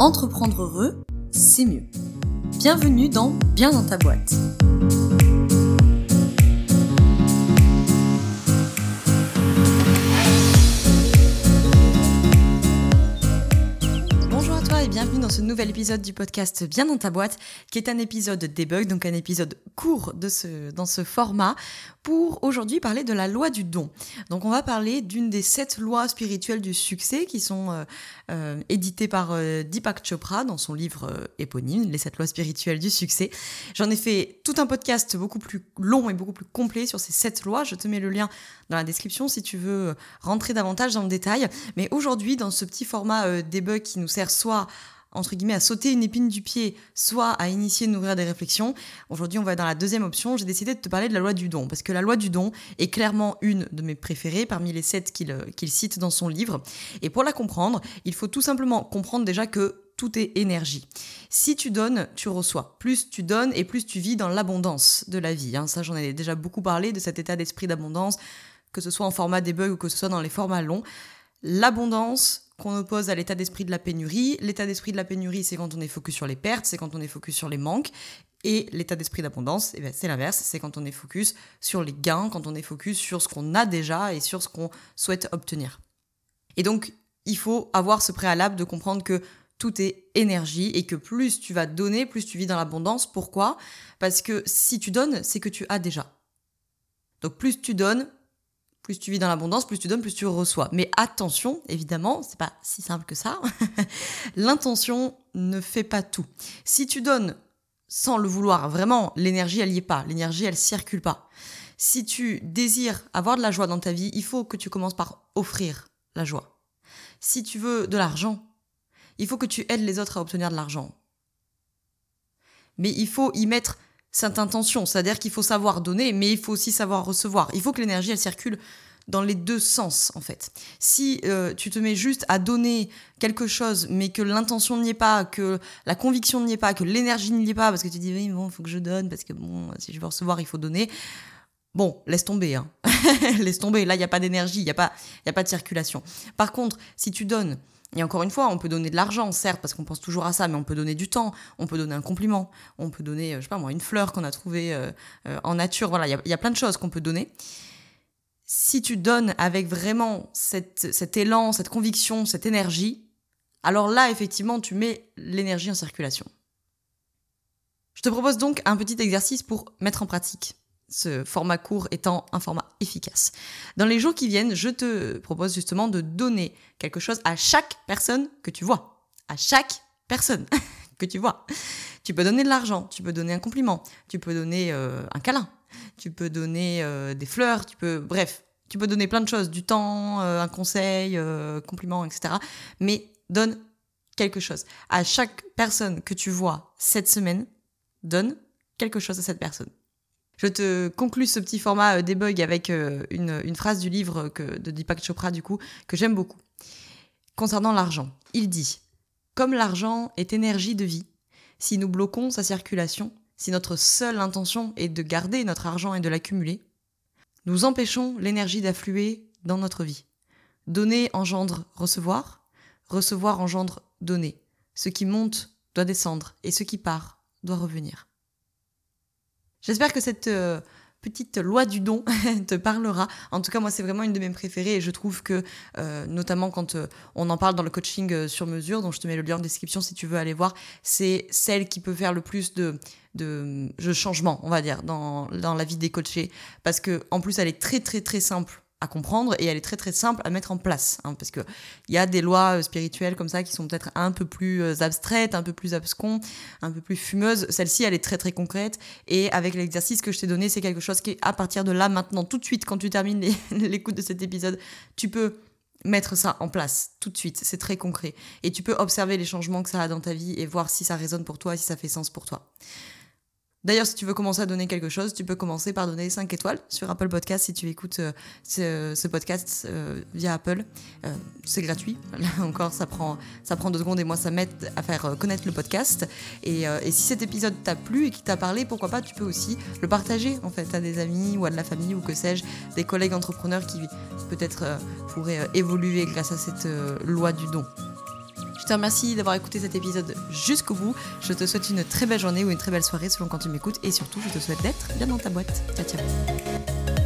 Entreprendre heureux, c'est mieux. Bienvenue dans Bien dans ta boîte. Bonjour à toi et bienvenue dans ce nouvel épisode du podcast Bien dans ta boîte, qui est un épisode debug, donc un épisode court dans ce format, pour aujourd'hui parler de la loi du don. Donc on va parler d'une des sept lois spirituelles du succès qui sont euh, euh, éditées par euh, Deepak Chopra dans son livre éponyme, Les sept lois spirituelles du succès. J'en ai fait tout un podcast beaucoup plus long et beaucoup plus complet sur ces sept lois. Je te mets le lien dans la description si tu veux rentrer davantage dans le détail. Mais aujourd'hui, dans ce petit format debug qui nous sert soit entre guillemets, à sauter une épine du pied, soit à initier, nourrir des réflexions. Aujourd'hui, on va dans la deuxième option. J'ai décidé de te parler de la loi du don, parce que la loi du don est clairement une de mes préférées parmi les sept qu'il euh, cite dans son livre. Et pour la comprendre, il faut tout simplement comprendre déjà que tout est énergie. Si tu donnes, tu reçois. Plus tu donnes et plus tu vis dans l'abondance de la vie. Hein. Ça, j'en ai déjà beaucoup parlé de cet état d'esprit d'abondance, que ce soit en format debug ou que ce soit dans les formats longs. L'abondance, qu'on oppose à l'état d'esprit de la pénurie. L'état d'esprit de la pénurie, c'est quand on est focus sur les pertes, c'est quand on est focus sur les manques. Et l'état d'esprit d'abondance, eh ben, c'est l'inverse, c'est quand on est focus sur les gains, quand on est focus sur ce qu'on a déjà et sur ce qu'on souhaite obtenir. Et donc, il faut avoir ce préalable de comprendre que tout est énergie et que plus tu vas donner, plus tu vis dans l'abondance. Pourquoi? Parce que si tu donnes, c'est que tu as déjà. Donc plus tu donnes, plus tu vis dans l'abondance, plus tu donnes, plus tu reçois. Mais attention, évidemment, c'est pas si simple que ça. L'intention ne fait pas tout. Si tu donnes sans le vouloir, vraiment, l'énergie, elle y est pas. L'énergie, elle circule pas. Si tu désires avoir de la joie dans ta vie, il faut que tu commences par offrir la joie. Si tu veux de l'argent, il faut que tu aides les autres à obtenir de l'argent. Mais il faut y mettre cette intention. C'est-à-dire qu'il faut savoir donner, mais il faut aussi savoir recevoir. Il faut que l'énergie, elle circule dans les deux sens, en fait. Si euh, tu te mets juste à donner quelque chose, mais que l'intention n'y est pas, que la conviction n'y est pas, que l'énergie n'y est pas, parce que tu dis, oui, bon, il faut que je donne, parce que bon, si je veux recevoir, il faut donner. Bon, laisse tomber, hein. laisse tomber. Là, il n'y a pas d'énergie, il n'y a, pas, y a pas de circulation. Par contre, si tu donnes et encore une fois, on peut donner de l'argent, certes, parce qu'on pense toujours à ça, mais on peut donner du temps, on peut donner un compliment, on peut donner, euh, je sais pas moi, une fleur qu'on a trouvée euh, euh, en nature. Voilà, il y, a plein de choses qu'on peut donner. Si tu donnes avec vraiment cet élan, cette conviction, cette énergie, alors là, effectivement, tu mets l'énergie en circulation. Je te propose donc un petit exercice pour mettre en pratique ce format court étant un format efficace. Dans les jours qui viennent, je te propose justement de donner quelque chose à chaque personne que tu vois. À chaque personne que tu vois. Tu peux donner de l'argent, tu peux donner un compliment, tu peux donner euh, un câlin, tu peux donner euh, des fleurs, tu peux... Bref, tu peux donner plein de choses, du temps, euh, un conseil, compliment, etc. Mais donne quelque chose. À chaque personne que tu vois cette semaine, donne quelque chose à cette personne. Je te conclus ce petit format euh, debug avec euh, une, phrase du livre que, de Deepak Chopra, du coup, que j'aime beaucoup. Concernant l'argent, il dit Comme l'argent est énergie de vie, si nous bloquons sa circulation, si notre seule intention est de garder notre argent et de l'accumuler, nous empêchons l'énergie d'affluer dans notre vie. Donner engendre recevoir, recevoir engendre donner. Ce qui monte doit descendre et ce qui part doit revenir. J'espère que cette euh, petite loi du don te parlera. En tout cas, moi, c'est vraiment une de mes préférées et je trouve que, euh, notamment quand euh, on en parle dans le coaching sur mesure, dont je te mets le lien en description si tu veux aller voir, c'est celle qui peut faire le plus de, de, changement, on va dire, dans, dans la vie des coachés. Parce que, en plus, elle est très, très, très simple à comprendre et elle est très très simple à mettre en place hein, parce que il y a des lois euh, spirituelles comme ça qui sont peut-être un peu plus euh, abstraites, un peu plus abscons, un peu plus fumeuses. Celle-ci, elle est très très concrète et avec l'exercice que je t'ai donné, c'est quelque chose qui à partir de là maintenant tout de suite quand tu termines l'écoute de cet épisode, tu peux mettre ça en place tout de suite, c'est très concret et tu peux observer les changements que ça a dans ta vie et voir si ça résonne pour toi, si ça fait sens pour toi. D'ailleurs, si tu veux commencer à donner quelque chose, tu peux commencer par donner 5 étoiles sur Apple Podcast si tu écoutes euh, ce, podcast euh, via Apple. Euh, c'est gratuit. Là encore, ça prend, ça prend deux secondes et moi, ça m'aide à faire connaître le podcast. Et, si cet épisode t'a plu et qui t'a parlé, pourquoi pas, tu peux aussi le partager en fait à des amis ou à de la famille ou que sais-je, des collègues entrepreneurs qui peut-être pourraient évoluer grâce à cette loi du don. Je te remercie d'avoir écouté cet épisode jusqu'au bout. Je te souhaite une très belle journée ou une très belle soirée selon quand tu m'écoutes et surtout je te souhaite d'être bien dans ta boîte. Ciao ciao